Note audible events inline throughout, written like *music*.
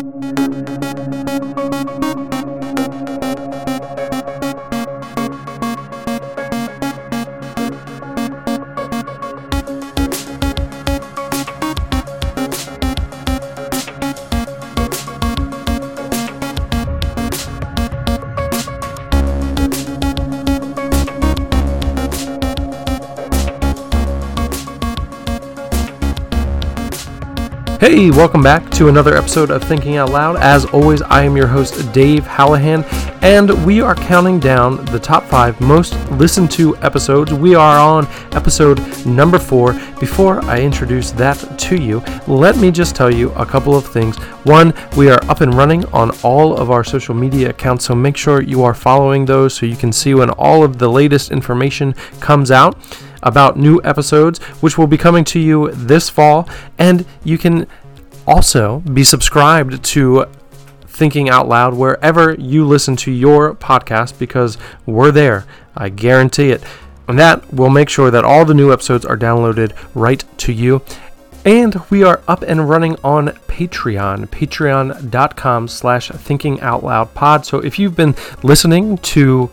Música Hey, welcome back to another episode of Thinking Out Loud. As always, I am your host, Dave Hallahan, and we are counting down the top five most listened to episodes. We are on episode number four. Before I introduce that to you, let me just tell you a couple of things. One, we are up and running on all of our social media accounts, so make sure you are following those so you can see when all of the latest information comes out about new episodes, which will be coming to you this fall. And you can also be subscribed to Thinking Out Loud wherever you listen to your podcast because we're there. I guarantee it. And that will make sure that all the new episodes are downloaded right to you. And we are up and running on Patreon, patreon.com slash thinking out loud pod. So if you've been listening to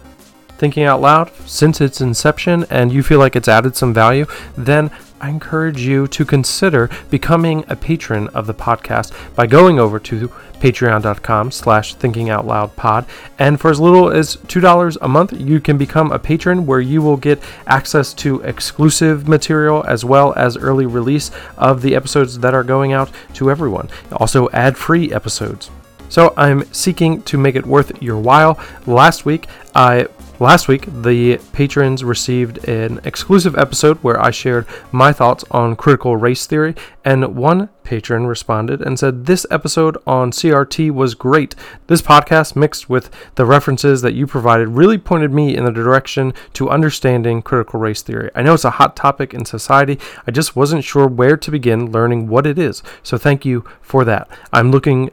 thinking out loud since its inception and you feel like it's added some value, then I encourage you to consider becoming a patron of the podcast by going over to patreon.com slash thinkingoutloudpod. And for as little as $2 a month you can become a patron where you will get access to exclusive material as well as early release of the episodes that are going out to everyone. Also ad-free episodes. So I'm seeking to make it worth your while. Last week, I Last week, the patrons received an exclusive episode where I shared my thoughts on critical race theory, and one patron responded and said, This episode on CRT was great. This podcast, mixed with the references that you provided, really pointed me in the direction to understanding critical race theory. I know it's a hot topic in society, I just wasn't sure where to begin learning what it is, so thank you for that. I'm looking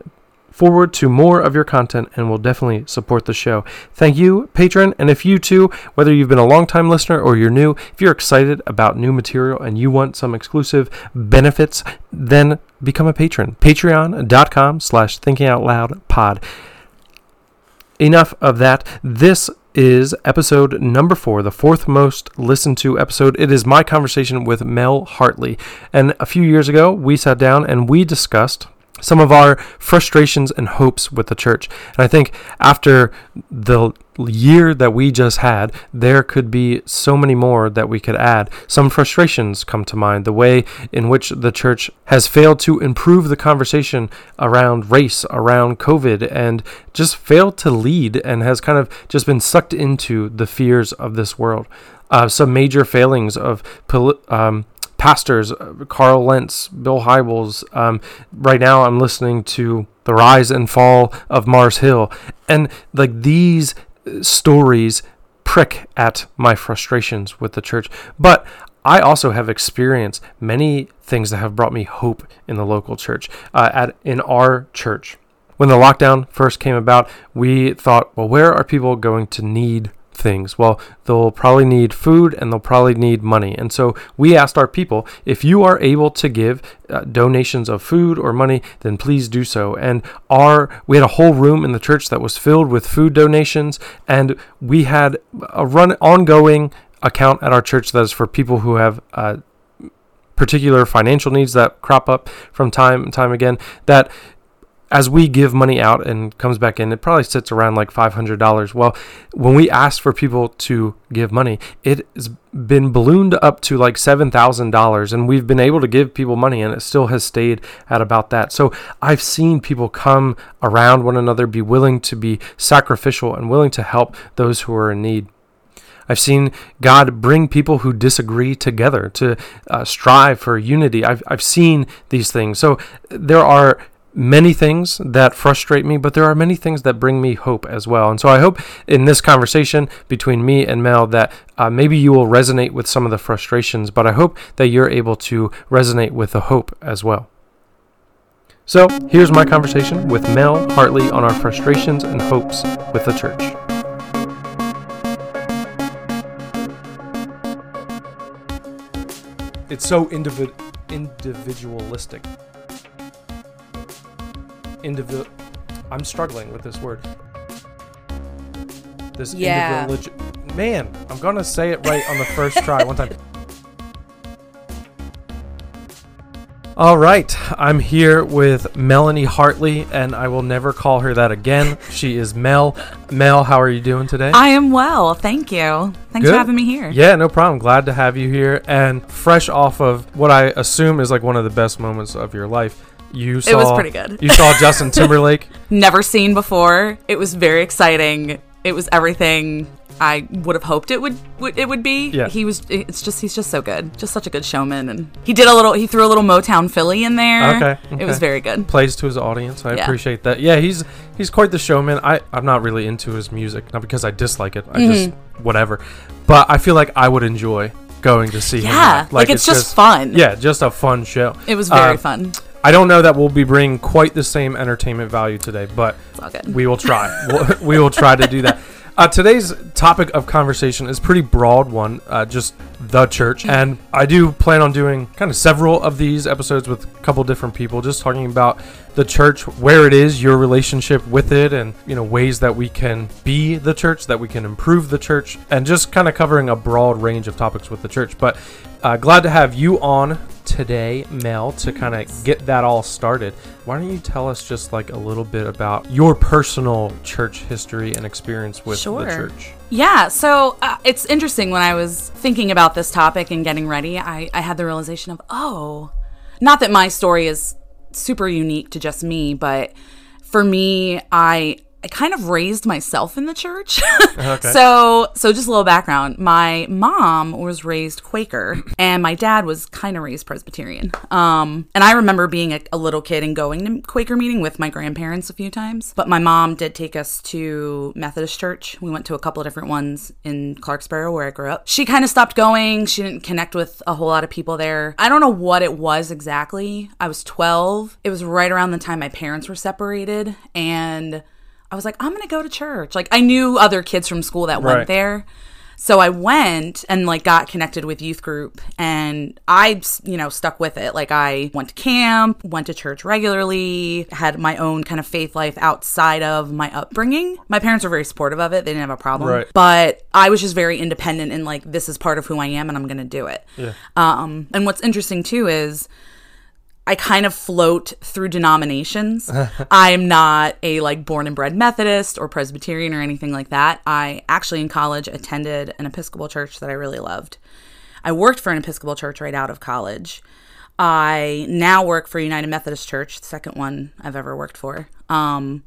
forward to more of your content and will definitely support the show. Thank you, patron. And if you too, whether you've been a long-time listener or you're new, if you're excited about new material and you want some exclusive benefits, then become a patron. Patreon.com slash thinking out loud pod. Enough of that. This is episode number four, the fourth most listened to episode. It is my conversation with Mel Hartley. And a few years ago, we sat down and we discussed some of our frustrations and hopes with the church. And I think after the year that we just had, there could be so many more that we could add. Some frustrations come to mind. The way in which the church has failed to improve the conversation around race, around COVID, and just failed to lead and has kind of just been sucked into the fears of this world. Uh, some major failings of poli- um, pastors, uh, Carl Lentz, Bill Hybels. Um, right now, I'm listening to The Rise and Fall of Mars Hill. And like these uh, stories prick at my frustrations with the church. But I also have experienced many things that have brought me hope in the local church, uh, at in our church. When the lockdown first came about, we thought, well, where are people going to need things? Well, they'll probably need food and they'll probably need money. And so we asked our people if you are able to give uh, donations of food or money, then please do so. And our we had a whole room in the church that was filled with food donations, and we had a run ongoing account at our church that is for people who have. Uh, particular financial needs that crop up from time and time again that as we give money out and comes back in, it probably sits around like $500. Well, when we ask for people to give money, it has been ballooned up to like $7,000 and we've been able to give people money and it still has stayed at about that. So I've seen people come around one another, be willing to be sacrificial and willing to help those who are in need. I've seen God bring people who disagree together to uh, strive for unity. I've, I've seen these things. So there are many things that frustrate me, but there are many things that bring me hope as well. And so I hope in this conversation between me and Mel that uh, maybe you will resonate with some of the frustrations, but I hope that you're able to resonate with the hope as well. So here's my conversation with Mel Hartley on our frustrations and hopes with the church. It's so individ- individualistic individual. I'm struggling with this word. This Yeah. individual. Man, I'm gonna say it right on the first try. One time. *laughs* All right, I'm here with Melanie Hartley, and I will never call her that again. She is Mel. Mel, how are you doing today? I am well, thank you. Thanks Good. for having me here. Yeah, no problem. Glad to have you here. And fresh off of what I assume is like one of the best moments of your life, you saw. It was pretty good. You saw *laughs* Justin Timberlake. Never seen before. It was very exciting. It was everything I would have hoped it would, would it would be. Yeah. He was it's just he's just so good. Just such a good showman and he did a little he threw a little Motown Philly in there. Okay, It was very good. plays to his audience. I Yeah. appreciate that. Yeah, he's he's quite the showman. I I'm not really into his music, not because I dislike it. I just Mm-hmm. whatever. But I feel like I would enjoy going to see him. Yeah. live. Like, it's, just, fun. Yeah, just a fun show. It was very Uh, fun. I don't know that we'll be bringing quite the same entertainment value today, but It's all good. we will try. *laughs* we'll, we will try to do that. Uh, today's topic of conversation is pretty broad one, uh, just the church, and I do plan on doing kind of several of these episodes with a couple different people, just talking about the church, where it is, your relationship with it, and you know ways that we can be the church, that we can improve the church, and just kind of covering a broad range of topics with the church. But uh, glad to have you on today, Mel, to kind of get that all started. Why don't you tell us just like a little bit about your personal church history and experience with Sure. the church? Yeah, so uh, it's interesting when I was thinking about this topic and getting ready, I, I had the realization of, oh, not that my story is super unique to just me, but for me, I I kind of raised myself in the church. *laughs* Okay. So, so just a little background. My mom was raised Quaker, and my dad was kind of raised Presbyterian. Um, and I remember being a, a little kid and going to Quaker meeting with my grandparents a few times. But my mom did take us to Methodist church. We went to a couple of different ones in Clarksboro, where I grew up. She kind of stopped going. She didn't connect with a whole lot of people there. I don't know what it was exactly. I was 12. It was right around the time my parents were separated, and I was like, I'm gonna go to church. Like I knew other kids from school that Right. went there. So I went and like got connected with youth group and I, you know, stuck with it. Like I went to camp, went to church regularly, had my own kind of faith life outside of my upbringing. My parents were very supportive of it. They didn't have a problem. Right. But I was just very independent and like this is part of who I am and I'm going to do it. Yeah. Um and what's interesting too is I kind of float through denominations. *laughs* I am not a like born and bred Methodist or Presbyterian or anything like that. I actually in college attended an Episcopal church that I really loved. I worked for an Episcopal church right out of college. I now work for United Methodist Church, the second one I've ever worked for. Um,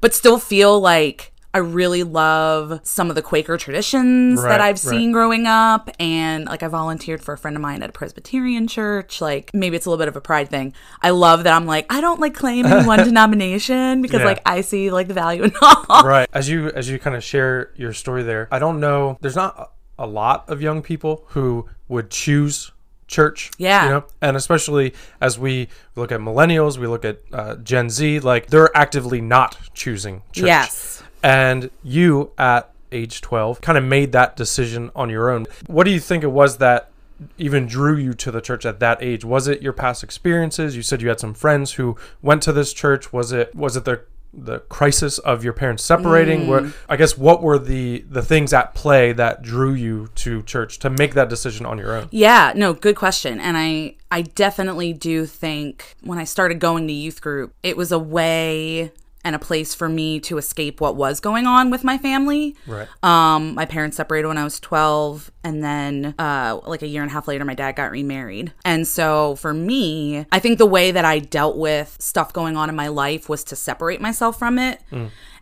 but still feel like I really love some of the Quaker traditions Right, that I've right. seen growing up. And like I volunteered for a friend of mine at a Presbyterian church. Like maybe it's a little bit of a pride thing. I love that I'm like, I don't like claim any one *laughs* denomination because Yeah. like I see like the value in all. right. As you as you kind of share your story there, I don't know. There's not a a lot of young people who would choose church. Yeah. You know, and especially as we look at millennials, we look at uh, Gen Z, like they're actively not choosing church. Yes. And you at age 12 kind of made that decision on your own. What do you think it was that even drew you to the church at that age? Was it your past experiences? You said you had some friends who went to this church. Was it was it the the crisis of your parents separating? Where mm. I guess what were the the things at play that drew you to church to make that decision on your own? Yeah, no, good question. And I I definitely do think when I started going to youth group, it was a way and a place for me to escape what was going on with my family. Right. Um, my parents separated when I was 12, and then uh, like a year and a half later, my dad got remarried. And so for me, I think the way that I dealt with stuff going on in my life was to separate myself from it.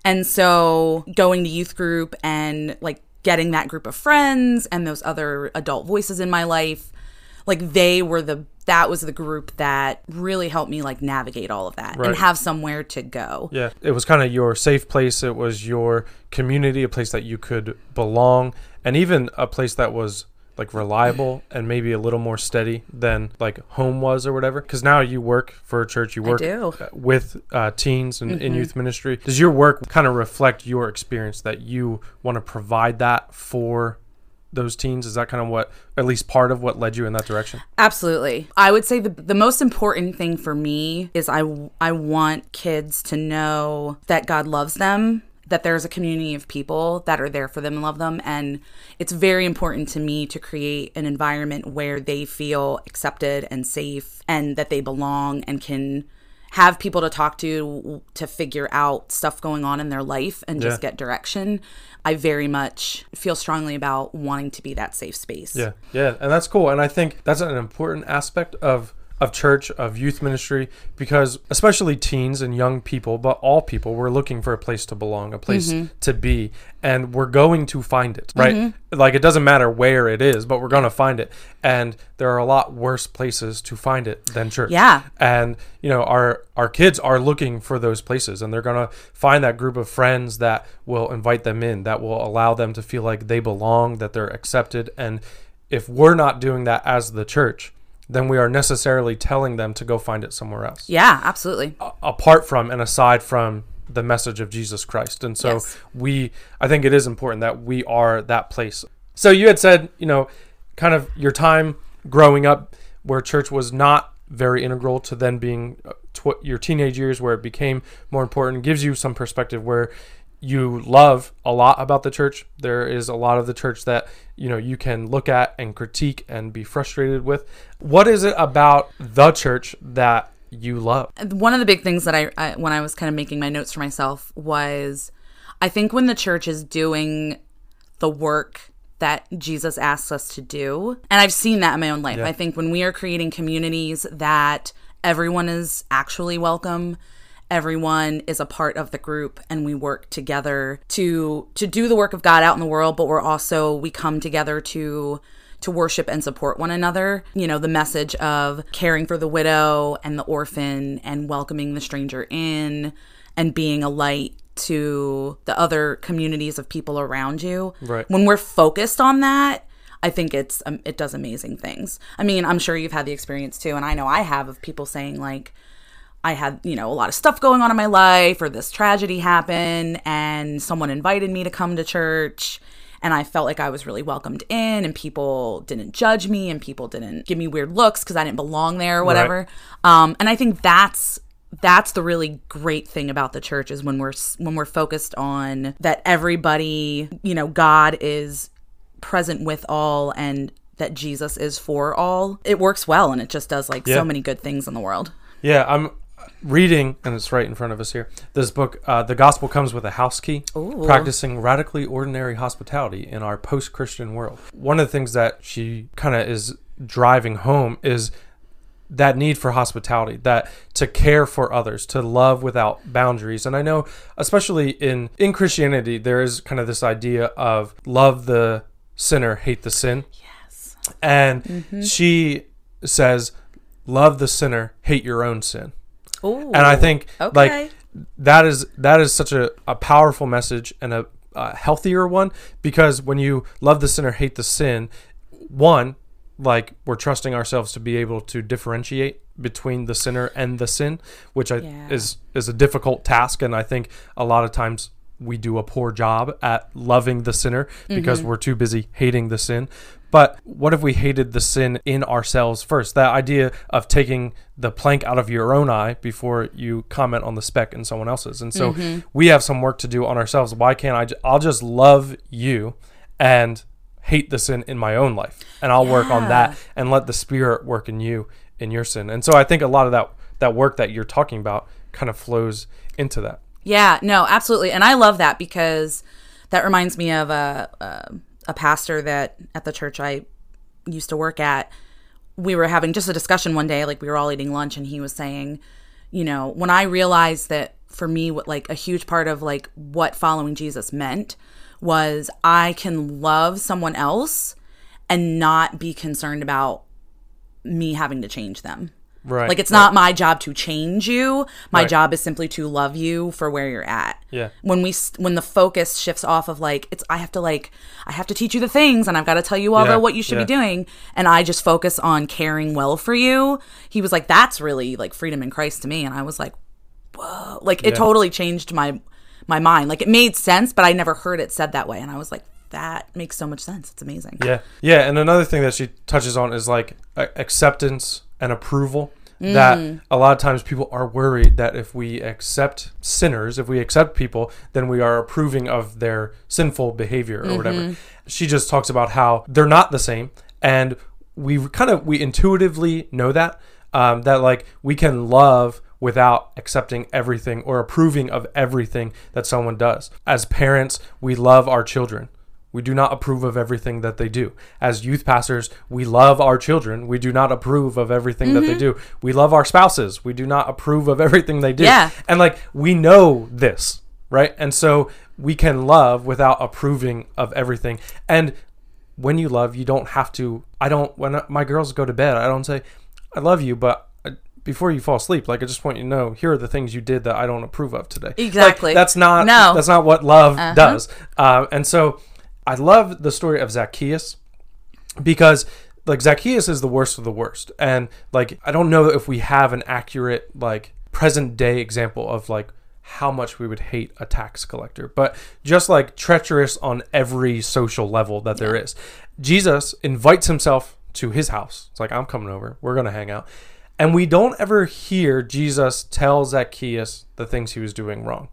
And so going to youth group and like getting that group of friends and those other adult voices in my life, like they were the that was the group that really helped me like navigate all of that Right. and have somewhere to go. Yeah, it was kind of your safe place. It was your community, a place that you could belong, and even a place that was like reliable *clears throat* and maybe a little more steady than like home was or whatever. Because now you work for a church, you work. Mm-hmm. uh, with uh, teens and in youth ministry. Does your work kind of reflect your experience that you want to provide that for those teens? Is that kind of what, at least part of what led you in that direction? Absolutely. I would say the, the most important thing for me is I, I want kids to know that God loves them, that there's a community of people that are there for them and love them. And it's very important to me to create an environment where they feel accepted and safe and that they belong and can have people to talk to to figure out stuff going on in their life and just Yeah. get direction. I very much feel strongly about wanting to be that safe space. Yeah, yeah, and that's cool. And I think that's an important aspect of of church, of youth ministry, because especially teens and young people, but all people, we're looking for a place to belong, a place mm-hmm. to be, and we're going to find it, right? Mm-hmm. Like it doesn't matter where it is, but we're going to find it. And there are a lot worse places to find it than church. Yeah. And you know, our our kids are looking for those places and they're going to find that group of friends that will invite them in, that will allow them to feel like they belong, that they're accepted and if we're not doing that as the church, then we are necessarily telling them to go find it somewhere else. Yeah, absolutely. A- apart from and aside from the message of Jesus Christ. And so Yes. we I think it is important that we are that place. So you had said, you know, kind of your time growing up where church was not very integral to then being uh, tw- your teenage years where it became more important gives you some perspective where you love a lot about the church. There is a lot of the church that you know you can look at and critique and be frustrated with. What is it about the church that you love? One of the big things that I, I when I was kind of making my notes for myself was I think when the church is doing the work that Jesus asks us to do, and I've seen that in my own life. I think when we are creating communities that everyone is actually welcome, everyone is a part of the group and we work together to to do the work of God out in the world, but we're also we come together to to worship and support one another. You know, the message of caring for the widow and the orphan and welcoming the stranger in and being a light to the other communities of people around you. Right. When we're focused on that, I think it's um, it does amazing things. I mean, I'm sure you've had the experience too, and I know I have of people saying like, I had, you know, a lot of stuff going on in my life or this tragedy happened and someone invited me to come to church and I felt like I was really welcomed in and people didn't judge me and people didn't give me weird looks cuz I didn't belong there or whatever. Um and I think that's that's the really great thing about the church is when we're when we're focused on that everybody, you know, God is present with all and that Jesus is for all. It works well and it just does like Yeah. so many good things in the world. Yeah, I'm reading, and it's right in front of us here. This book, uh, "The Gospel Comes with a House Key: Ooh. Practicing Radically Ordinary Hospitality in Our Post-Christian World." One of the things that she kind of is driving home is that need for hospitality, that to care for others, to love without boundaries. And I know, especially in in Christianity, there is kind of this idea of love the sinner, hate the sin. Yes. And she says, love the sinner, hate your own sin. Ooh. And I think Okay. like that is that is such a, a powerful message and a, a healthier one because when you love the sinner, hate the sin, one, like we're trusting ourselves to be able to differentiate between the sinner and the sin, which I, Yeah. is is a difficult task, and I think a lot of times we do a poor job at loving the sinner because mm-hmm. we're too busy hating the sin. But what if we hated the sin in ourselves first? That idea of taking the plank out of your own eye before you comment on the speck in someone else's. And so mm-hmm. we have some work to do on ourselves. Why can't I? J- I'll just love you and hate the sin in my own life, and I'll work on that and let the Spirit work in you in your sin. And so I think a lot of that that work that you're talking about kind of flows into that. Yeah, no, absolutely. And I love that because that reminds me of a, a, a pastor that at the church I used to work at. We were having just a discussion one day, like we were all eating lunch, and he was saying, you know, when I realized that for me, what like a huge part of like what following Jesus meant was I can love someone else and not be concerned about me having to change them. Right. Like it's not my job to change you. My Right. job is simply to love you for where you're at. Yeah. When we when the focus shifts off of like it's I have to like I have to teach you the things and I've got to tell you all Yeah, the what you should yeah. be doing and I just focus on caring well for you. He was like that's really like freedom in Christ to me and I was like whoa. Like it Yeah. totally changed my my mind. Like it made sense but I never heard it said that way and I was like that makes so much sense. It's amazing. Yeah. Yeah. And another thing that she touches on is like acceptance and approval. That a lot of times people are worried that if we accept sinners, if we accept people, then we are approving of their sinful behavior or whatever. She just talks about how they're not the same. And we kind of, we intuitively know that, um, that like we can love without accepting everything or approving of everything that someone does. As parents, we love our children. We do not approve of everything that they do. As youth pastors, we love our children. We do not approve of everything that they do. We love our spouses. We do not approve of *laughs* everything they do. Yeah. And like we know this, right? And so we can love without approving of everything. And when you love, you don't have to. I don't. When my girls go to bed, I don't say, "I love you," but uh, before you fall asleep, like I just want you to know, here are the things you did that I don't approve of today. Like, Exactly. that's not. No. That's not what love does. Uh, and so, I love the story of Zacchaeus because like Zacchaeus is the worst of the worst, and like I don't know if we have an accurate like present day example of like how much we would hate a tax collector, but just like treacherous on every social level that there is. Jesus invites himself to his house. It's like I'm coming over. We're gonna hang out, and we don't ever hear Jesus tell Zacchaeus the things he was doing wrong.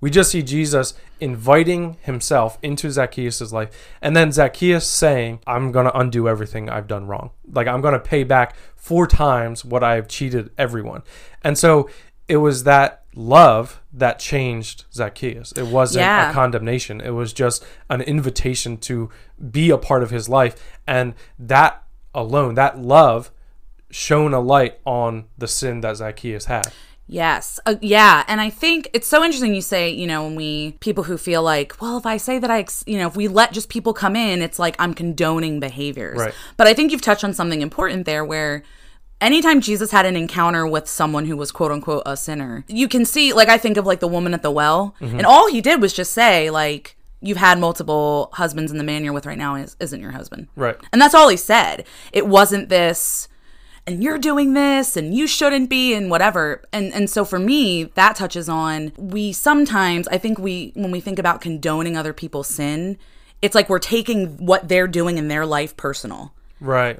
We just see Jesus inviting himself into Zacchaeus' life, and then Zacchaeus saying, I'm going to undo everything I've done wrong. Like, I'm going to pay back four times what I've cheated everyone. And so it was that love that changed Zacchaeus. It wasn't Yeah. a condemnation, it was just an invitation to be a part of his life. And that alone, that love, shone a light on the sin that Zacchaeus had. Yes. Uh, yeah. And I think it's so interesting you say, you know, when we, people who feel like, well, if I say that I, ex- you know, if we let just people come in, it's like I'm condoning behaviors. Right. But I think you've touched on something important there where anytime Jesus had an encounter with someone who was quote unquote a sinner, you can see, like, I think of like the woman at the well, and all he did was just say, like, You've had multiple husbands, and the man you're with right now is, isn't your husband. Right. And that's all he said. It wasn't this, and you're doing this, and you shouldn't be, and whatever. And and so for me, that touches on we sometimes I think we when we think about condoning other people's sin, it's like we're taking what they're doing in their life personal. Right.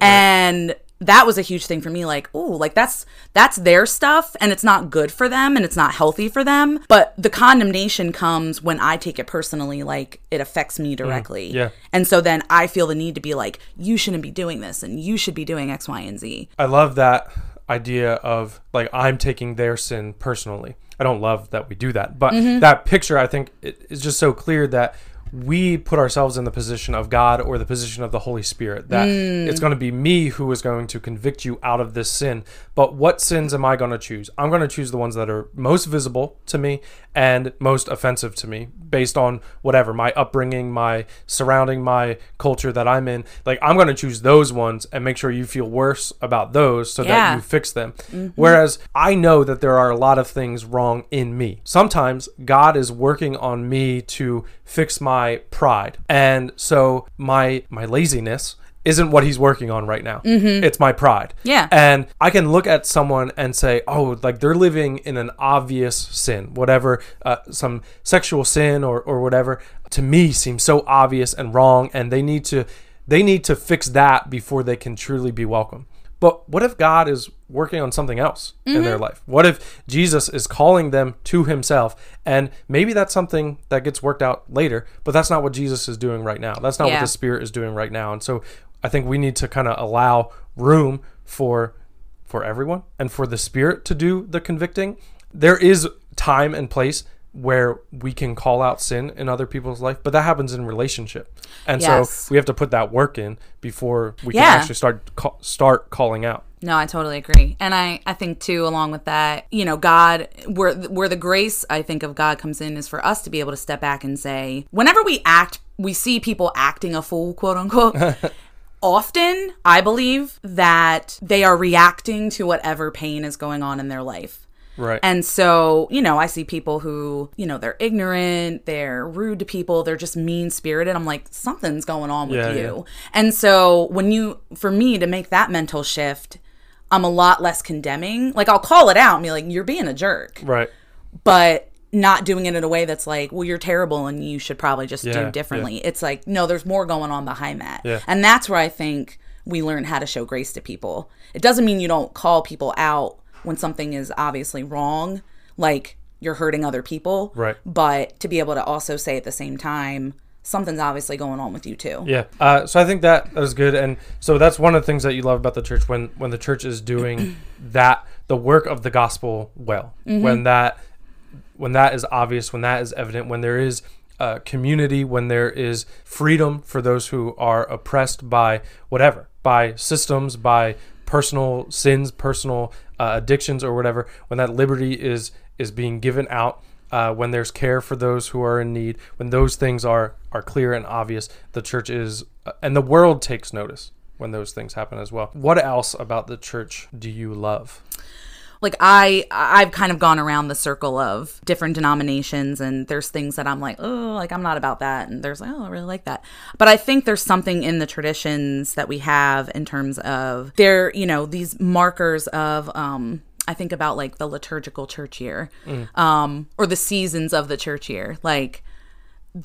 right. That was a huge thing for me like oh like that's that's their stuff and it's not good for them and it's not healthy for them but the condemnation comes when i take it personally like it affects me directly yeah. and so then i feel the need to be like you shouldn't be doing this and you should be doing x y and z I love that idea of like I'm taking their sin personally. I don't love that we do that, but Mm-hmm. that picture I think it is just so clear that we put ourselves in the position of God or the position of the Holy Spirit that Mm. it's going to be me who is going to convict you out of this sin. But what sins am I going to choose? I'm going to choose the ones that are most visible to me and most offensive to me based on whatever my upbringing, my surrounding, my culture that I'm in. Like I'm going to choose those ones and make sure you feel worse about those so that you fix them. Mm-hmm. Whereas I know that there are a lot of things wrong in me. Sometimes God is working on me to fix my pride. And so my my laziness isn't what he's working on right now. It's my pride. Yeah. And I can look at someone and say, oh, like they're living in an obvious sin, whatever, uh, some sexual sin or, or whatever, to me seems so obvious and wrong. And they need to, they need to fix that before they can truly be welcome. But what if God is working on something else in their life? What if Jesus is calling them to himself? And maybe that's something that gets worked out later, but that's not what Jesus is doing right now. That's not what the Spirit is doing right now. And so I think we need to kind of allow room for for everyone and for the Spirit to do the convicting. There is time and place where we can call out sin in other people's life, but that happens in relationship. And Yes. so we have to put that work in before we Yeah. can actually start ca- start calling out. No, I totally agree. And I, I think too, along with that, you know, God, where where the grace I think of God comes in is for us to be able to step back and say, whenever we act, we see people acting a fool, quote unquote. *laughs* often, I believe that they are reacting to whatever pain is going on in their life. Right. And so, you know, I see people who, you know, they're ignorant, they're rude to people, they're just mean spirited. I'm like, something's going on with Yeah, you. And so, when you, for me to make that mental shift, I'm a lot less condemning. Like, I'll call it out and be like, you're being a jerk. right. But not doing it in a way that's like, well, you're terrible and you should probably just Yeah, do differently. It's like, no, there's more going on behind that. Yeah. And that's where I think we learn how to show grace to people. It doesn't mean you don't call people out when something is obviously wrong, like you're hurting other people. Right. But to be able to also say at the same time, something's obviously going on with you too. Yeah. Uh, so I think that that is good, and so that's one of the things that you love about the church when when the church is doing *clears throat* that the work of the gospel well, when that when that is obvious, when that is evident, when there is uh, community, when there is freedom for those who are oppressed by whatever, by systems, by personal sins, personal uh, addictions, or whatever, when that liberty is is being given out, uh, when there's care for those who are in need, when those things are are clear and obvious, the church is, uh, and the world takes notice when those things happen as well. What else about the church do you love? Like I I've kind of gone around the circle of different denominations and there's things that I'm like, oh, like I'm not about that and there's like, oh, I really like that. But I think there's something in the traditions that we have in terms of there, you know, these markers of um I think about like the liturgical church year. Um or the seasons of the church year. Like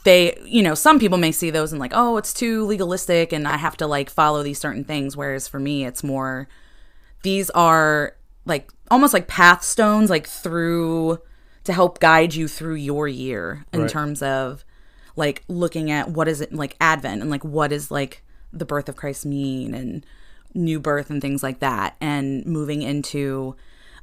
they you know some people may see those and like oh it's too legalistic and i have to like follow these certain things whereas for me it's more these are like almost like path stones like through to help guide you through your year in Right. terms of like looking at what is it like advent and like what is like the birth of christ mean and new birth and things like that and moving into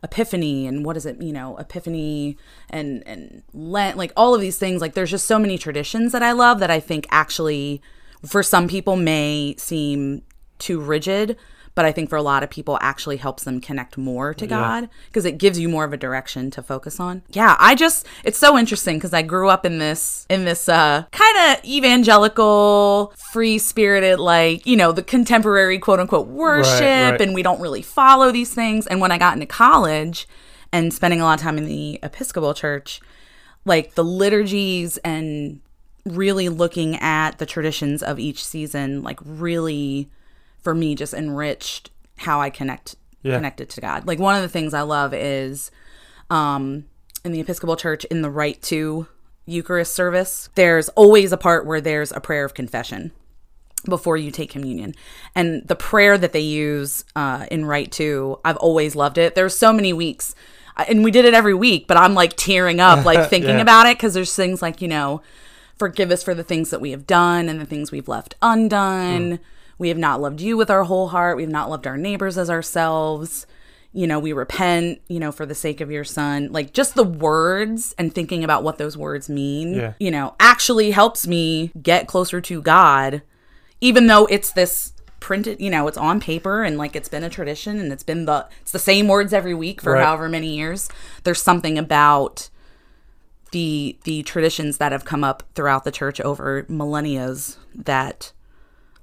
epiphany and what is it you know epiphany and and lent like all of these things like there's just so many traditions that i love that i think actually for some people may seem too rigid but i think for a lot of people actually helps them connect more to god because it gives you more of a direction to focus on. Yeah i just it's so interesting because i grew up in this in this uh kind of evangelical free spirited like you know the contemporary quote unquote worship right. and we don't really follow these things. And when i got into college and spending a lot of time in the episcopal church like the liturgies and really looking at the traditions of each season like really for me just enriched how i connect Yeah. connected to god like one of the things i love is um in the episcopal church in the Rite II eucharist service there's always a part where there's a prayer of confession before you take communion. And the prayer that they use uh, in Rite II, I've always loved it. There's so many weeks, and we did it every week, but I'm like tearing up, like *laughs* thinking Yeah. about it because there's things like, you know, forgive us for the things that we have done and the things we've left undone. We have not loved you with our whole heart. We have not loved our neighbors as ourselves. You know, we repent, you know, for the sake of your son. Like just the words and thinking about what those words mean, Yeah. you know, actually helps me get closer to God even though it's this printed you know it's on paper and like it's been a tradition and it's been the it's the same words every week for Right. however many years there's something about the the traditions that have come up throughout the church over millennias that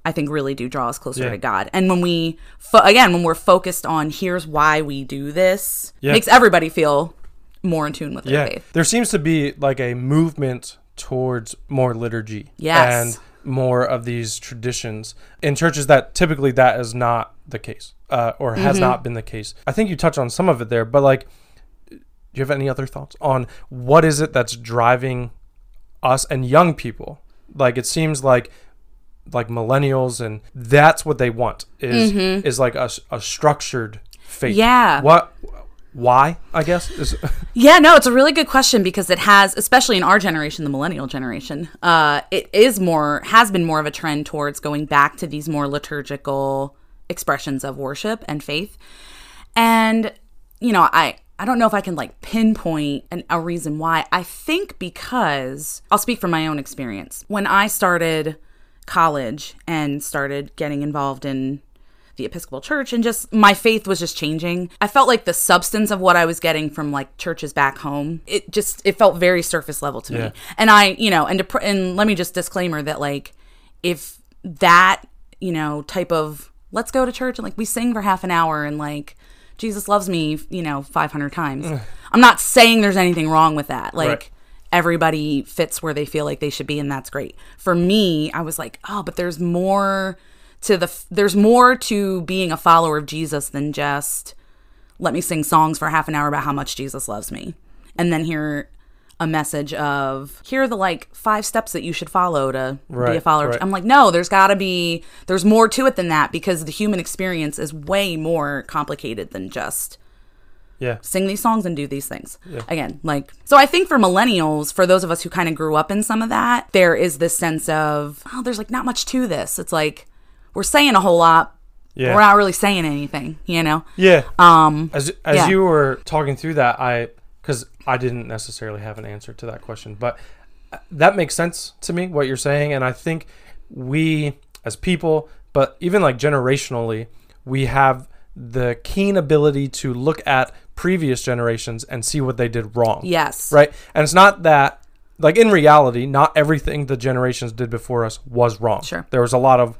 I think really do draw us closer Yeah. to God. And when we fo- again when we're focused on here's why we do this, Yeah. makes everybody feel more in tune with their Yeah, faith. there seems to be like a movement towards more liturgy. Yes. and more of these traditions in churches that typically that is not the case, uh, or has Mm-hmm. not been the case. I think you touch on some of it there, but like, do you have any other thoughts on what is it that's driving us and young people? Like, it seems like like millennials and that's what they want is is like a, a structured faith. Mm-hmm. Yeah. What? Why? I guess is *laughs* Yeah, no, it's a really good question because it has, especially in our generation, the millennial generation, uh, it is more, has been more of a trend towards going back to these more liturgical expressions of worship and faith. And, you know, I, I don't know if I can like pinpoint an, a reason why. I think because I'll speak from my own experience. When I started college and started getting involved in the Episcopal Church and just my faith was just changing. I felt like the substance of what I was getting from like churches back home, it just it felt very surface level to Yeah. me. And I, you know, and to, pr- and let me just disclaimer that like if that, you know, type of let's go to church and like we sing for half an hour and like Jesus loves me, you know, 500 times. I'm not saying there's anything wrong with that. Like Right. Everybody fits where they feel like they should be and that's great for me i was like oh but there's more to the f- there's more to being a follower of jesus than just let me sing songs for half an hour about how much jesus loves me and then hear a message of here are the like five steps that you should follow to be a follower. right. I'm like, no, there's got to be there's more to it than that because the human experience is way more complicated than just Yeah. sing these songs and do these things. Again, like, so I think for millennials, for those of us who kind of grew up in some of that, there is this sense of, oh, there's like not much to this. It's like we're saying a whole lot, Yeah. we're not really saying anything, you know? Yeah. Um, As as yeah. you were talking through that, I because I didn't necessarily have an answer to that question, but uh, that makes sense to me what you're saying, and I think we as people, but even like generationally, we have the keen ability to look at previous generations and see what they did wrong. yes. Right. And it's not that like in reality, not everything the generations did before us was wrong. Sure. There was a lot of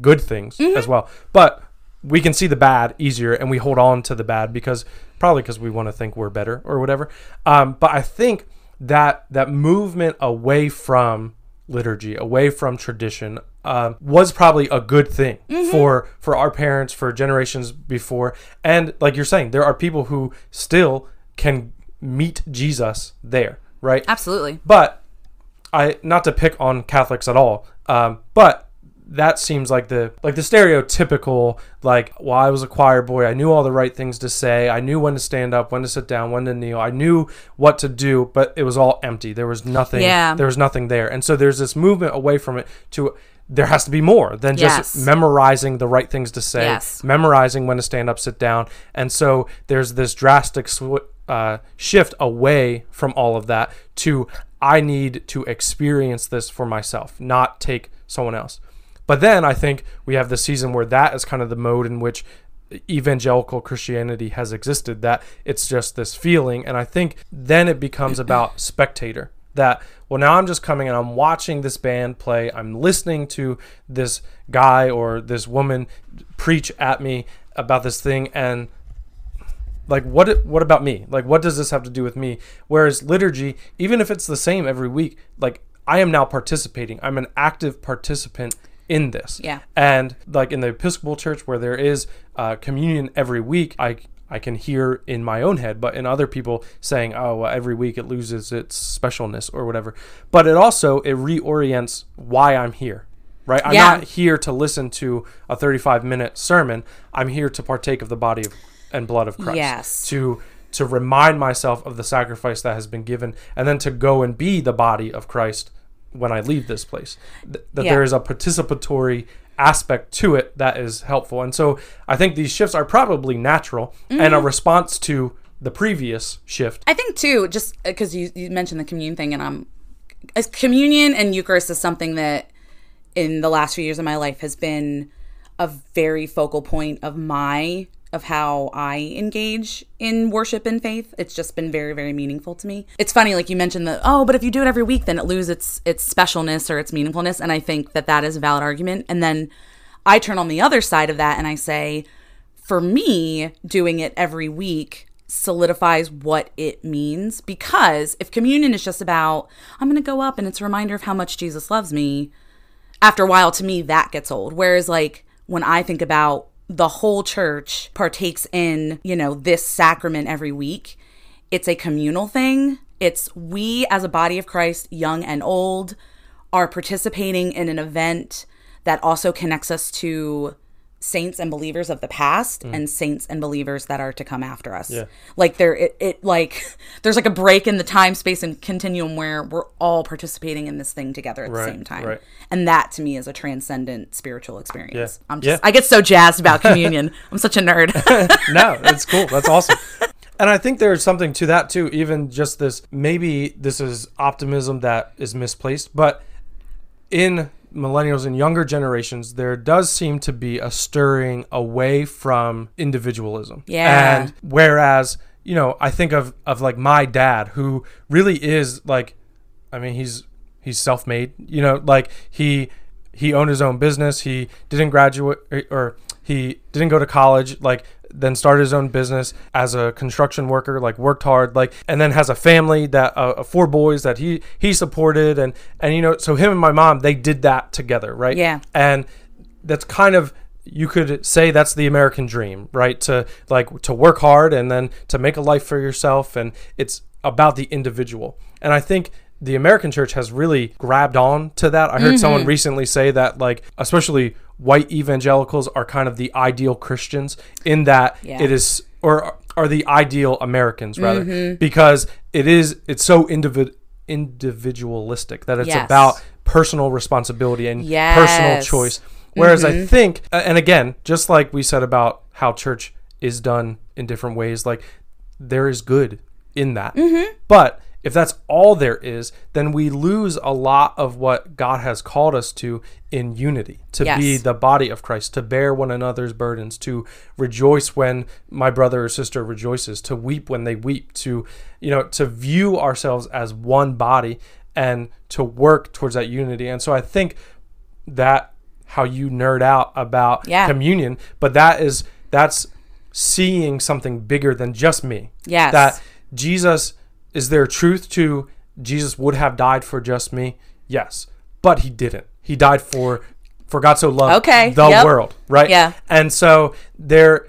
good things Mm-hmm. as well. But we can see the bad easier and we hold on to the bad because probably because we want to think we're better or whatever. Um, but I think that that movement away from liturgy, away from tradition, um, was probably a good thing Mm-hmm. for for our parents, for generations before. And like you're saying, there are people who still can meet Jesus there, right? Absolutely. But I not to pick on Catholics at all, um, but that seems like the like the stereotypical like well I was a choir boy I knew all the right things to say I knew when to stand up when to sit down when to kneel I knew what to do but it was all empty there was nothing Yeah. there was nothing there and so there's this movement away from it to there has to be more than just Yes. memorizing the right things to say Yes. memorizing when to stand up, sit down. And so there's this drastic sw- uh, shift away from all of that to I need to experience this for myself, not take someone else. But then I think we have the season where that is kind of the mode in which evangelical Christianity has existed, that it's just this feeling. And I think then it becomes *clears throat* about spectator. That, well, now I'm just coming and I'm watching this band play. I'm listening to this guy or this woman preach at me about this thing. And like what what about me like what does this have to do with me whereas liturgy even if it's the same every week like i am now participating i'm an active participant in this Yeah. and like in the episcopal church where there is uh, communion every week i i can hear in my own head but in other people saying oh well, every week it loses its specialness or whatever but it also it reorients why i'm here right i'm Yeah. not here to listen to a 35 minute sermon i'm here to partake of the body of, and blood of christ Yes. to to remind myself of the sacrifice that has been given and then to go and be the body of christ when i leave this place Th- that Yeah. there is a participatory aspect to it that is helpful and so i think these shifts are probably natural and a Mm-hmm. response to the previous shift I think too, just because you, you mentioned the communion thing, and I'm communion and Eucharist is something that in the last few years of my life has been a very focal point of my of how I engage in worship and faith. It's just been very, very meaningful to me. It's funny, like you mentioned that, oh, but if you do it every week, then it loses its its specialness or its meaningfulness. And I think that that is a valid argument. And then I turn on the other side of that and I say, for me, doing it every week solidifies what it means because if communion is just about I'm going to go up and it's a reminder of how much Jesus loves me, after a while to me that gets old. Whereas like when I think about the whole church partakes in, you know, this sacrament every week, it's a communal thing. It's we as a body of Christ, young and old, are participating in an event that also connects us to saints and believers of the past and saints and believers that are to come after us. Mm. Yeah. Like there it, it like *laughs* there's like a break in the time space and continuum where we're all participating in this thing together at Right, the same time. right. And that to me is a transcendent spiritual experience. Yeah. I'm just Yeah. I get so jazzed about *laughs* communion. I'm such a nerd. *laughs* no, it's cool. That's awesome. And I think there's something to that too. Even just this, maybe this is optimism that is misplaced, but in millennials and younger generations, there does seem to be a stirring away from individualism. Yeah. And whereas, you know, I think of of like my dad, who really is like, I mean, he's he's self-made. You know, like he he owned his own business. He didn't graduate or he didn't go to college. Like then started his own business as a construction worker. Like worked hard. Like and then has a family that uh, uh, four boys that he he supported and and you know so him and my mom they did that together, right? Yeah. And that's kind of you could say that's the American dream, right? To like to work hard and then to make a life for yourself and it's about the individual. And I think the American church has really grabbed on to that. I heard someone recently say that like especially white evangelicals are kind of the ideal Christians in that Yeah. it is or are the ideal Americans rather mm-hmm. because it is it's so individ, individualistic that it's Yes. about personal responsibility and personal choice. Whereas I mm-hmm. think, and again, just like we said about how church is done in different ways, like there is good in that. Mm-hmm. But if that's all there is, then we lose a lot of what God has called us to in unity, to be the body of Christ, to bear one another's burdens, to rejoice when my brother or sister rejoices, to weep when they weep, to you know, to view ourselves as one body and to work towards that unity. And so I think that how you nerd out about Yeah. communion, but that is that's seeing something bigger than just me. Yes. That Jesus is there truth to Jesus would have died for just me? Yes. But he didn't. He died for for God so loved Okay, the yep. world, right? Yeah. And so there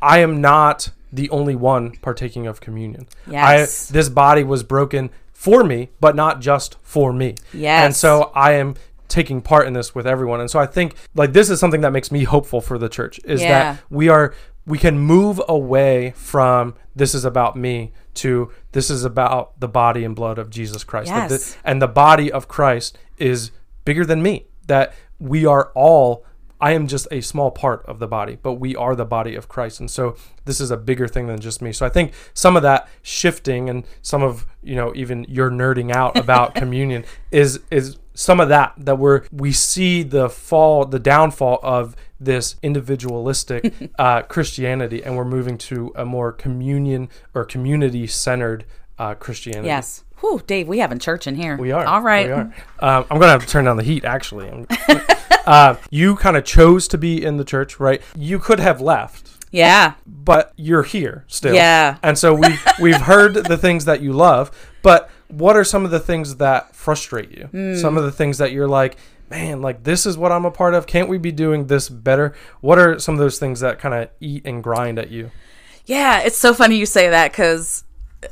I am not the only one partaking of communion. Yes. I this body was broken for me, but not just for me. Yes. And so I am taking part in this with everyone. And so I think like this is something that makes me hopeful for the church is Yeah. that we are we can move away from this is about me to this is about the body and blood of Jesus Christ. That the- Yes. and the body of Christ is bigger than me. That we are all I am just a small part of the body, but we are the body of Christ. And so this is a bigger thing than just me. So I think some of that shifting and some of, you know, even your nerding out *laughs* about communion is is some of that that we're we see the fall, the downfall of this individualistic *laughs* uh, Christianity, and we're moving to a more communion or community centered uh, Christianity. Yes. Whew, Dave, we having church in here. We are. All right. We are. Um, I'm going to have to turn down the heat, actually. *laughs* Uh, you kind of chose to be in the church, right? You could have left, Yeah. but you're here still. Yeah. And so we we've heard the things that you love, but what are some of the things that frustrate you? Hmm. Some of the things that you're like, man, like this is what I'm a part of. Can't we be doing this better? What are some of those things that kind of eat and grind at you? Yeah, it's so funny you say that because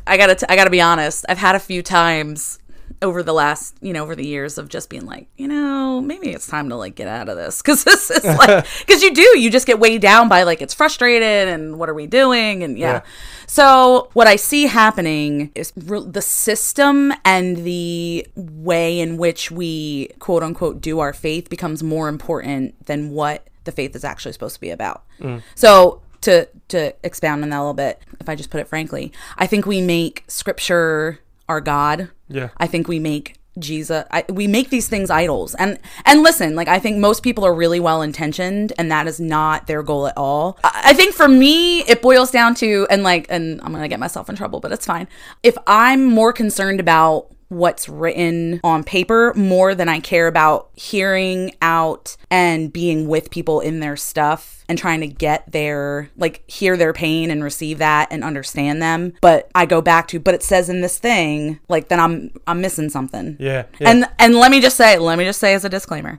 I gotta t- I gotta be honest. I've had a few times over the last you know over the years of just being like you know maybe it's time to like get out of this *laughs* because this is *laughs* like because you do you just get weighed down by like it's frustrated and what are we doing and yeah. Yeah. So what I see happening is re- the system and the way in which we quote unquote do our faith becomes more important than what the faith is actually supposed to be about. Mm. So to to expound on that a little bit, if I just put it frankly, I think we make scripture our god. Yeah. I think we make Jesus I, we make these things idols. And and listen, like I think most people are really well intentioned and that is not their goal at all. I, I think for me it boils down to and like and I'm going to get myself in trouble, but it's fine. If I'm more concerned about what's written on paper more than I care about hearing out and being with people in their stuff and trying to get their like hear their pain and receive that and understand them. But I go back to but it says in this thing like then I'm I'm missing something. Yeah, yeah. And and let me just say, let me just say as a disclaimer,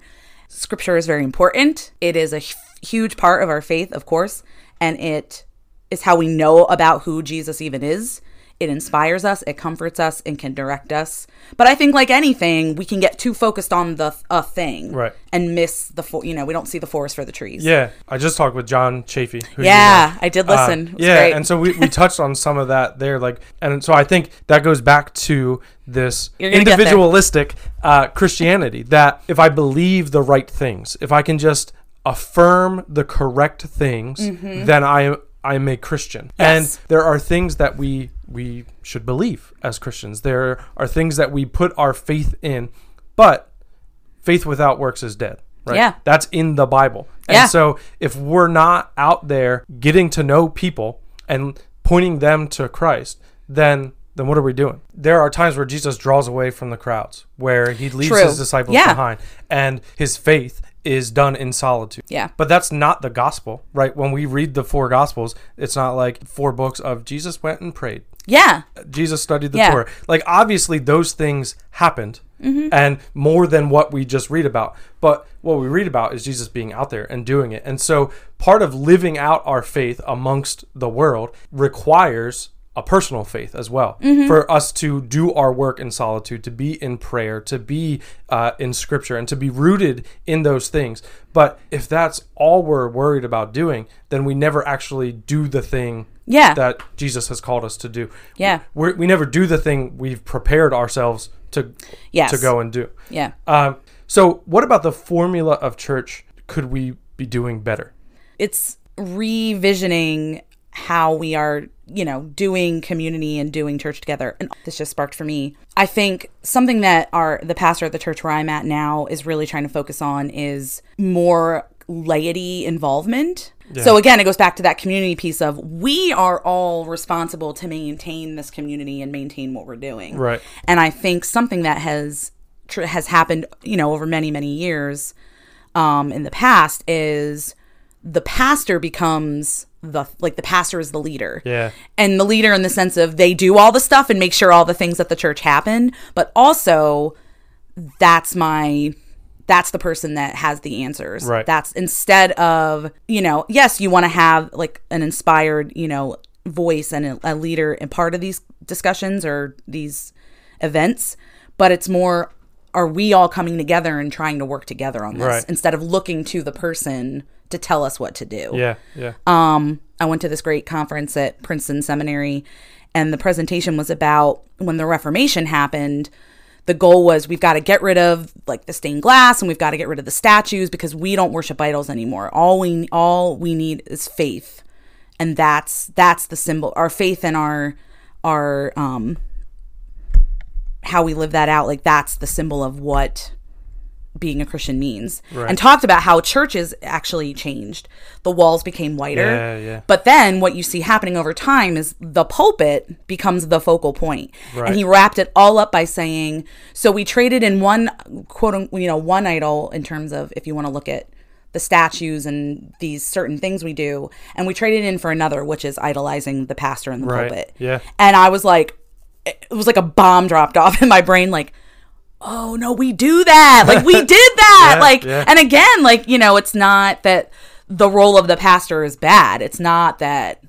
scripture is very important. It is a huge part of our faith, of course, and it is how we know about who Jesus even is. It inspires us, it comforts us, and can direct us. But I think, like anything, we can get too focused on the a thing, Right. and miss the fo- you know we don't see the forest for the trees. Yeah, I just talked with John Chafee. who you Yeah, know. I did Uh, listen. It was yeah, great. and so we, we touched on some of that there, like, and so I think that goes back to this You're gonna get there. individualistic uh, Christianity. That if I believe the right things, if I can just affirm the correct things, then I am I am a Christian. Yes. And there are things that we we should believe as Christians. There are things that we put our faith in, but faith without works is dead. Right? Yeah. That's in the Bible. And Yeah. so if we're not out there getting to know people and pointing them to Christ, then then what are we doing? There are times where Jesus draws away from the crowds, where he leaves True. his disciples Yeah. behind, and his faith is done in solitude. Yeah. But that's not the gospel, right? When we read the four gospels, it's not like four books of Jesus went and prayed. yeah, Jesus studied the Yeah. Torah. Like obviously those things happened Mm-hmm. and more than what we just read about. But what we read about is Jesus being out there and doing it. And so part of living out our faith amongst the world requires a personal faith as well. Mm-hmm. For us to do our work in solitude, to be in prayer, to be uh, in scripture, and to be rooted in those things. But if that's all we're worried about doing, then we never actually do the thing Yeah. that Jesus has called us to do. Yeah. We're, we never do the thing we've prepared ourselves to Yes. to go and do. yeah. Um, so, what about the formula of church could we be doing better? it's revisioning how we are, you know, doing community and doing church together. And this just sparked for me. I think something that our the pastor at the church where I'm at now is really trying to focus on is more laity involvement. So again, it goes back to that community piece of we are all responsible to maintain this community and maintain what we're doing. Right. And I think something that has tr- has happened, you know, over many many years um, in the past is the pastor becomes the like the pastor is the leader. Yeah. And the leader in the sense of they do all the stuff and make sure all the things at the church happen, but also that's my that's the person that has the answers. Right. That's instead of, you know, yes, you want to have like an inspired, you know, voice and a, a leader in part of these discussions or these events, but it's more are we all coming together and trying to work together on this Right. instead of looking to the person to tell us what to do. Yeah. Yeah. Um, I went to this great conference at Princeton Seminary, and the presentation was about when the Reformation happened. The goal was we've got to get rid of like the stained glass and we've got to get rid of the statues because we don't worship idols anymore. All we all we need is faith, and that's that's the symbol. Our faith and our our um how we live that out. Like that's the symbol of what being a Christian means. And talked about how churches actually changed. The walls became whiter. Yeah, yeah. But then what you see happening over time is the pulpit becomes the focal point. Right. And he wrapped it all up by saying, so we traded in one quote you know, one idol in terms of if you want to look at the statues and these certain things we do, and we traded in for another, which is idolizing the pastor in the Right. pulpit. Yeah. And I was like, it was like a bomb dropped *laughs* off in my brain, like, oh no, we do that. Like we *laughs* did that. Yeah, like, yeah. and again, like, you know, it's not that the role of the pastor is bad. It's not that,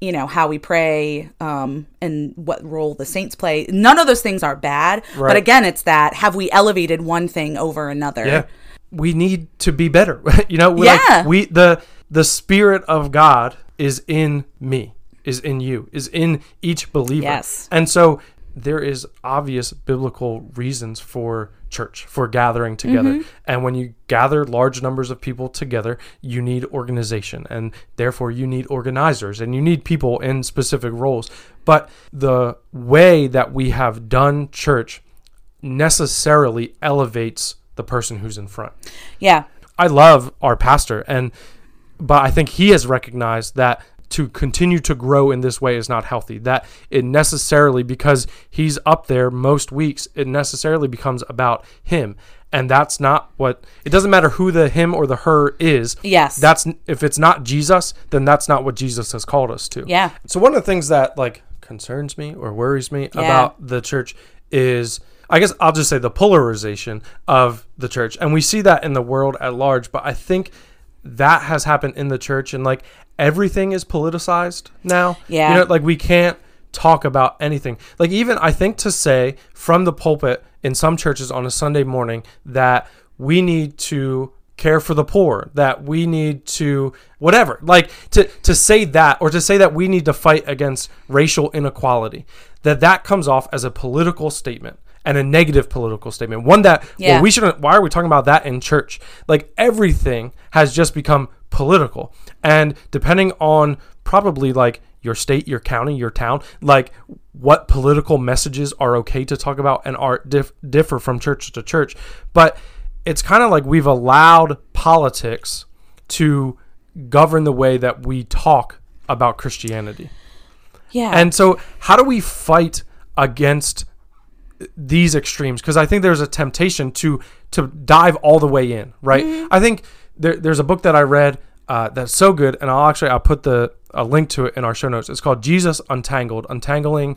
you know, how we pray um, and what role the saints play. None of those things are bad. Right. But again, it's that have we elevated one thing over another? Yeah. We need to be better. *laughs* you know, we Yeah. like we the the spirit of God is in me, is in you, is in each believer. Yes. And so there is obvious biblical reasons for church, for gathering together. Mm-hmm. And when you gather large numbers of people together, you need organization and therefore you need organizers and you need people in specific roles. But the way that we have done church necessarily elevates the person who's in front. Yeah. I love our pastor and but I think he has recognized that to continue to grow in this way is not healthy. That it necessarily because he's up there most weeks, it necessarily becomes about him. And that's not what it doesn't matter who the him or the her is. Yes. That's if it's not Jesus, then that's not what Jesus has called us to. Yeah. So one of the things that like concerns me or worries me about the church is I guess I'll just say the polarization of the church. And we see that in the world at large, but I think that has happened in the church and like everything is politicized now. Yeah. You know, like we can't talk about anything. Like even I think to say from the pulpit in some churches on a Sunday morning that we need to care for the poor, that we need to whatever. Like to to say that or to say that we need to fight against racial inequality, that that comes off as a political statement and a negative political statement. One that Yeah. well, we shouldn't why are we talking about that in church? Like everything has just become political. And depending on probably like your state, your county, your town, like what political messages are okay to talk about and are dif- differ from church to church. But it's kind of like we've allowed politics to govern the way that we talk about Christianity. Yeah. And so, how do we fight against these extremes? Because I think there's a temptation to to dive all the way in, right? I think there, there's a book that I read uh, that's so good, and I'll actually I'll put the a link to it in our show notes. It's called Jesus Untangled, untangling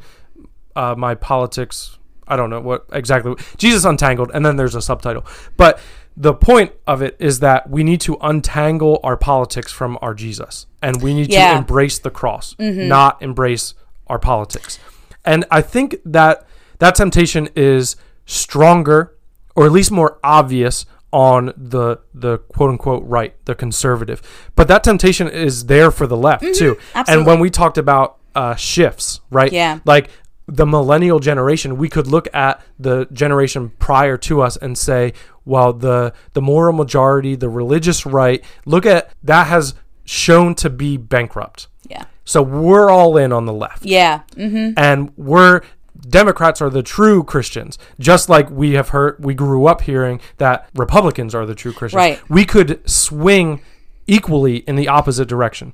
uh, my politics. I don't know what exactly Jesus Untangled, and then there's a subtitle, but the point of it is that we need to untangle our politics from our Jesus, and we need Yeah. to embrace the cross, not embrace our politics. And I think that that temptation is stronger or at least more obvious on the the quote unquote right, the conservative. But that temptation is there for the left too. Absolutely. And when we talked about uh, shifts, right? Yeah. Like the millennial generation, we could look at the generation prior to us and say, well, the the moral majority, the religious right, look at that has shown to be bankrupt. Yeah. So we're all in on the left Yeah. Mm-hmm. and we're Democrats are the true Christians, just like we have heard. We grew up hearing that Republicans are the true Christians. Right. We could swing equally in the opposite direction.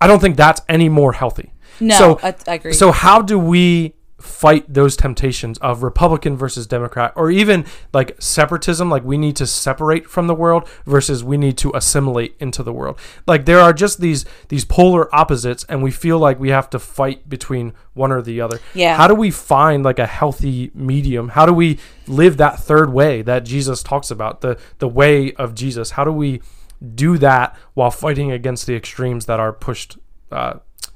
I don't think that's any more healthy. No, so, I- I agree. So how do we fight those temptations of Republican versus Democrat, or even like separatism? Like we need to separate from the world versus we need to assimilate into the world. Like there are just these these polar opposites, and we feel like we have to fight between one or the other. Yeah. How do we find like a healthy medium? How do we live that third way that Jesus talks about, the the way of Jesus? How do we do that while fighting against the extremes that are pushed uh,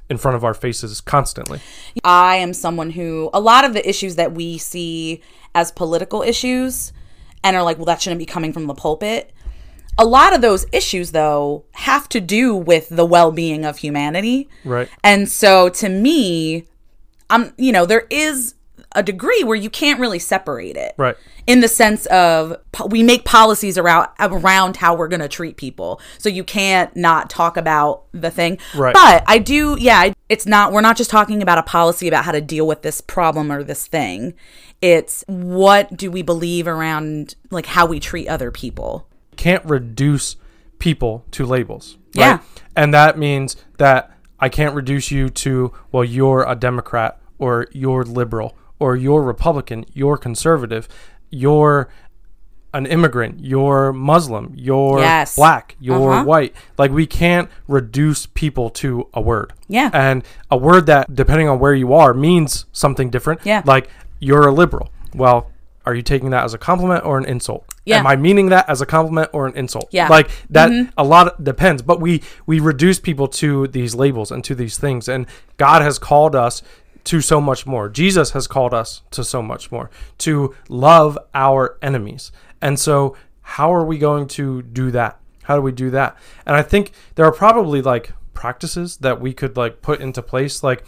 in front of our faces constantly? I am someone who a lot of the issues that we see as political issues and are like, well, that shouldn't be coming from the pulpit. A lot of those issues, though, have to do with the well being of humanity. Right. And so to me, I'm, you know, there is a degree where you can't really separate it. Right. In the sense of po- we make policies around around how we're going to treat people. So you can't not talk about the thing. Right. But I do yeah, it's not we're not just talking about a policy about how to deal with this problem or this thing. It's what do we believe around like how we treat other people. can't reduce people to labels. Yeah. And that means that I can't reduce you to, well, you're a Democrat or you're liberal or you're Republican, you're conservative, you're an immigrant, you're Muslim, you're Yes. black, you're Uh-huh. white. Like we can't reduce people to a word. Yeah. And a word that, depending on where you are, means something different. Yeah. Like you're a liberal. Well, are you taking that as a compliment or an insult? Yeah. Am I meaning that as a compliment or an insult? Yeah. Like that a lot depends, but we we reduce people to these labels and to these things and God has called us to so much more. Jesus has called us to so much more to love our enemies. And so how are we going to do that? How do we do that? And I think there are probably like practices that we could like put into place like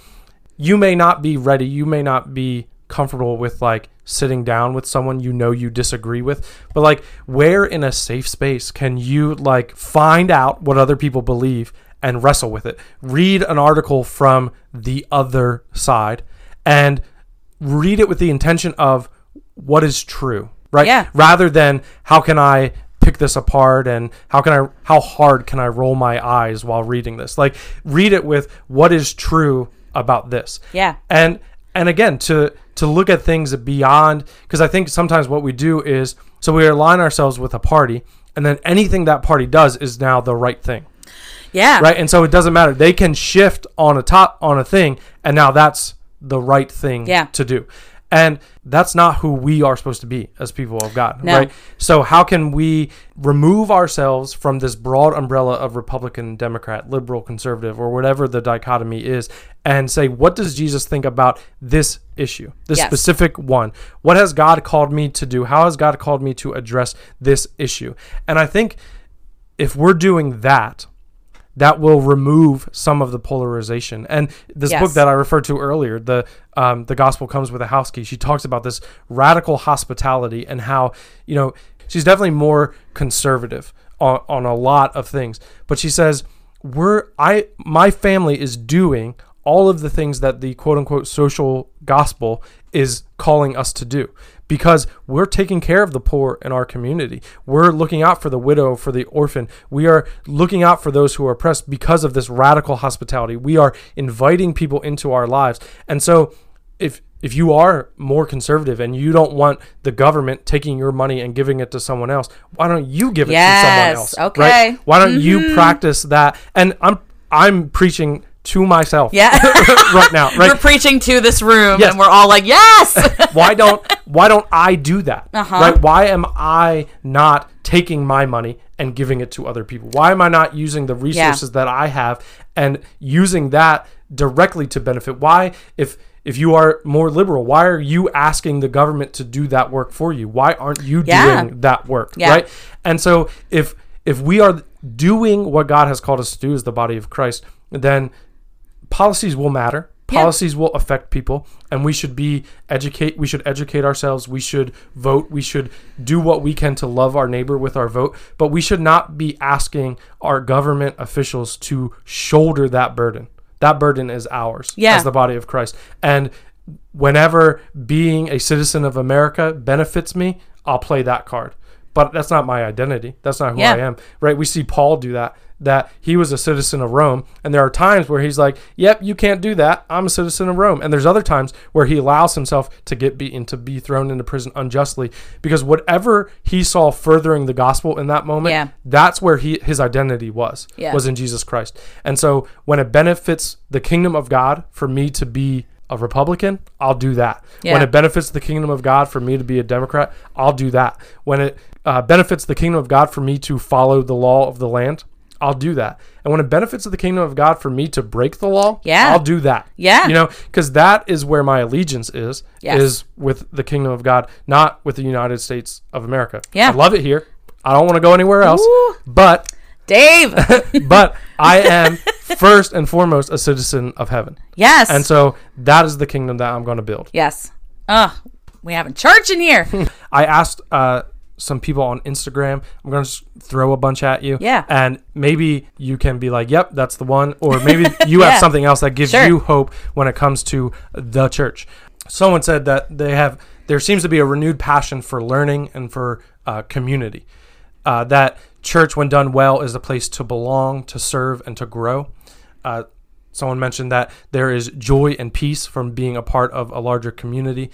you may not be ready, you may not be comfortable with like sitting down with someone you know you disagree with, but like where in a safe space can you like find out what other people believe and wrestle with it? Read an article from the other side and read it with the intention of what is true, right? Yeah. Rather than how can I pick this apart and how can I how hard can I roll my eyes while reading this? Like read it with what is true about this. Yeah. And and again to to look at things beyond because I think sometimes what we do is so we align ourselves with a party and then anything that party does is now the right thing Yeah. right and so it doesn't matter they can shift on a top on a thing and now that's the right thing Yeah. to do and that's not who we are supposed to be as people of god No. right so how can we remove ourselves from this broad umbrella of republican democrat liberal conservative or whatever the dichotomy is and say what does jesus think about this issue this Yes. specific one what has god called me to do how has god called me to address this issue and i think if we're doing that that will remove some of the polarization. And this Yes. book that I referred to earlier, the um, the gospel comes with a house key. She talks about this radical hospitality and how you know she's definitely more conservative on, on a lot of things. But she says we're I my family is doing all of the things that the quote unquote social gospel is calling us to do because we're taking care of the poor in our community. We're looking out for the widow, for the orphan. We are looking out for those who are oppressed because of this radical hospitality. We are inviting people into our lives. And so if if you are more conservative and you don't want the government taking your money and giving it to someone else, why don't you give it to someone else? okay. Mm-hmm. Why don't you practice that? And I'm I'm preaching to myself Yeah. *laughs* right now, We're preaching to this room Yes. and we're all like, yes. *laughs* why don't why don't I do that? Uh-huh. Right? Why am I not taking my money and giving it to other people? Why am I not using the resources that I have and using that directly to benefit? Why if if you are more liberal, why are you asking the government to do that work for you? Why aren't you Yeah. doing that work? Yeah. Right? And so if if we are doing what God has called us to do as the body of Christ, then policies will matter. Yeah. Policies will affect people, and we should be educate. We should educate ourselves. We should vote. We should do what we can to love our neighbor with our vote. But we should not be asking our government officials to shoulder that burden. That burden is ours Yeah. as the body of Christ. And whenever being a citizen of America benefits me, I'll play that card. But that's not my identity. That's not who Yeah. I am. Right? We see Paul do that. That he was a citizen of Rome, and there are times where he's like, "Yep, you can't do that. I'm a citizen of Rome." And there's other times where he allows himself to get beaten, to be thrown into prison unjustly, because whatever he saw furthering the gospel in that moment, Yeah. that's where he his identity was Yeah. was in Jesus Christ. And so when it benefits the kingdom of God for me to be a Republican, I'll do that. When it benefits the kingdom of God for me to be a Democrat, I'll do that. When it uh, benefits the kingdom of God for me to follow the law of the land, I'll do that. And when it benefits the kingdom of God for me to break the law, Yeah. I'll do that. Yeah. You know, because that is where my allegiance is, Yes. is with the kingdom of God, not with the United States of America. Yeah. I love it here. I don't want to go anywhere else. Ooh. But Dave. *laughs* but I am first and foremost a citizen of heaven. yes. And so that is the kingdom that I'm going to build. yes. Ugh. We having church in here. *laughs* I asked uh, some people on Instagram, I'm going to throw a bunch at you. Yeah. And maybe you can be like, yep, that's the one. Or maybe *laughs* you Yeah. have something else that gives Sure. you hope when it comes to the church. Someone said that they have, there seems to be a renewed passion for learning and for uh, community. Uh, that church, when done well, is a place to belong, to serve, and to grow. Uh, someone mentioned that there is joy and peace from being a part of a larger community.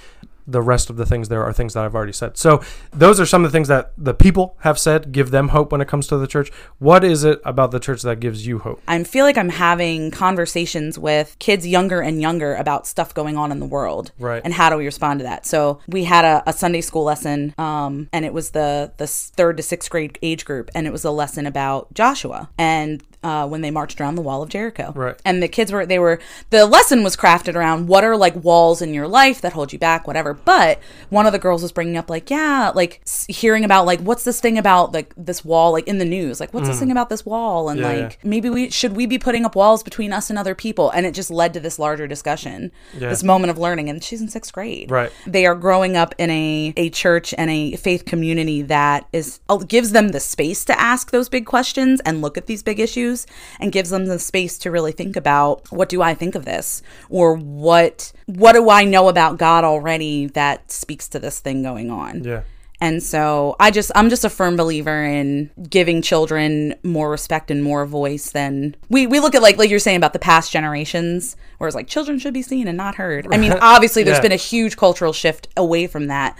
The rest of the things there are things that I've already said. So those are some of the things that the people have said give them hope when it comes to the church. What is it about the church that gives you hope? I feel like I'm having conversations with kids younger and younger about stuff going on in the world, Right. And how do we respond to that? So we had a, a Sunday school lesson, um, and it was the the third to sixth grade age group, and it was a lesson about Joshua and uh, when they marched around the wall of Jericho, Right. And the kids were they were the lesson was crafted around what are like walls in your life that hold you back, whatever. But one of the girls was bringing up like, yeah, like hearing about like what's this thing about like this wall like in the news, like what's this thing about this wall, and Mm. Yeah, like maybe we should we be putting up walls between us and other people, and it just led to this larger discussion, Yeah. this moment of learning. And she's in sixth grade, Right. They are growing up in a a church and a faith community that is uh, gives them the space to ask those big questions and look at these big issues, and gives them the space to really think about what do I think of this, or what what do I know about God already that speaks to this thing going on. Yeah. And so I just I'm just a firm believer in giving children more respect and more voice than we we look at like like you're saying about the past generations where it's like children should be seen and not heard. I mean, *laughs* obviously there's Yeah. been a huge cultural shift away from that.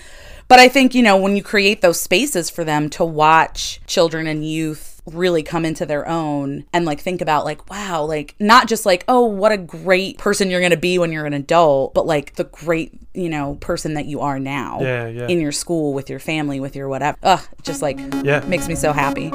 But I think, you know, when you create those spaces for them to watch children and youth really come into their own and like think about like wow like not just like oh what a great person you're going to be when you're an adult but like the great you know person that you are now Yeah, yeah. in your school with your family with your whatever ugh just like Yeah. makes me so happy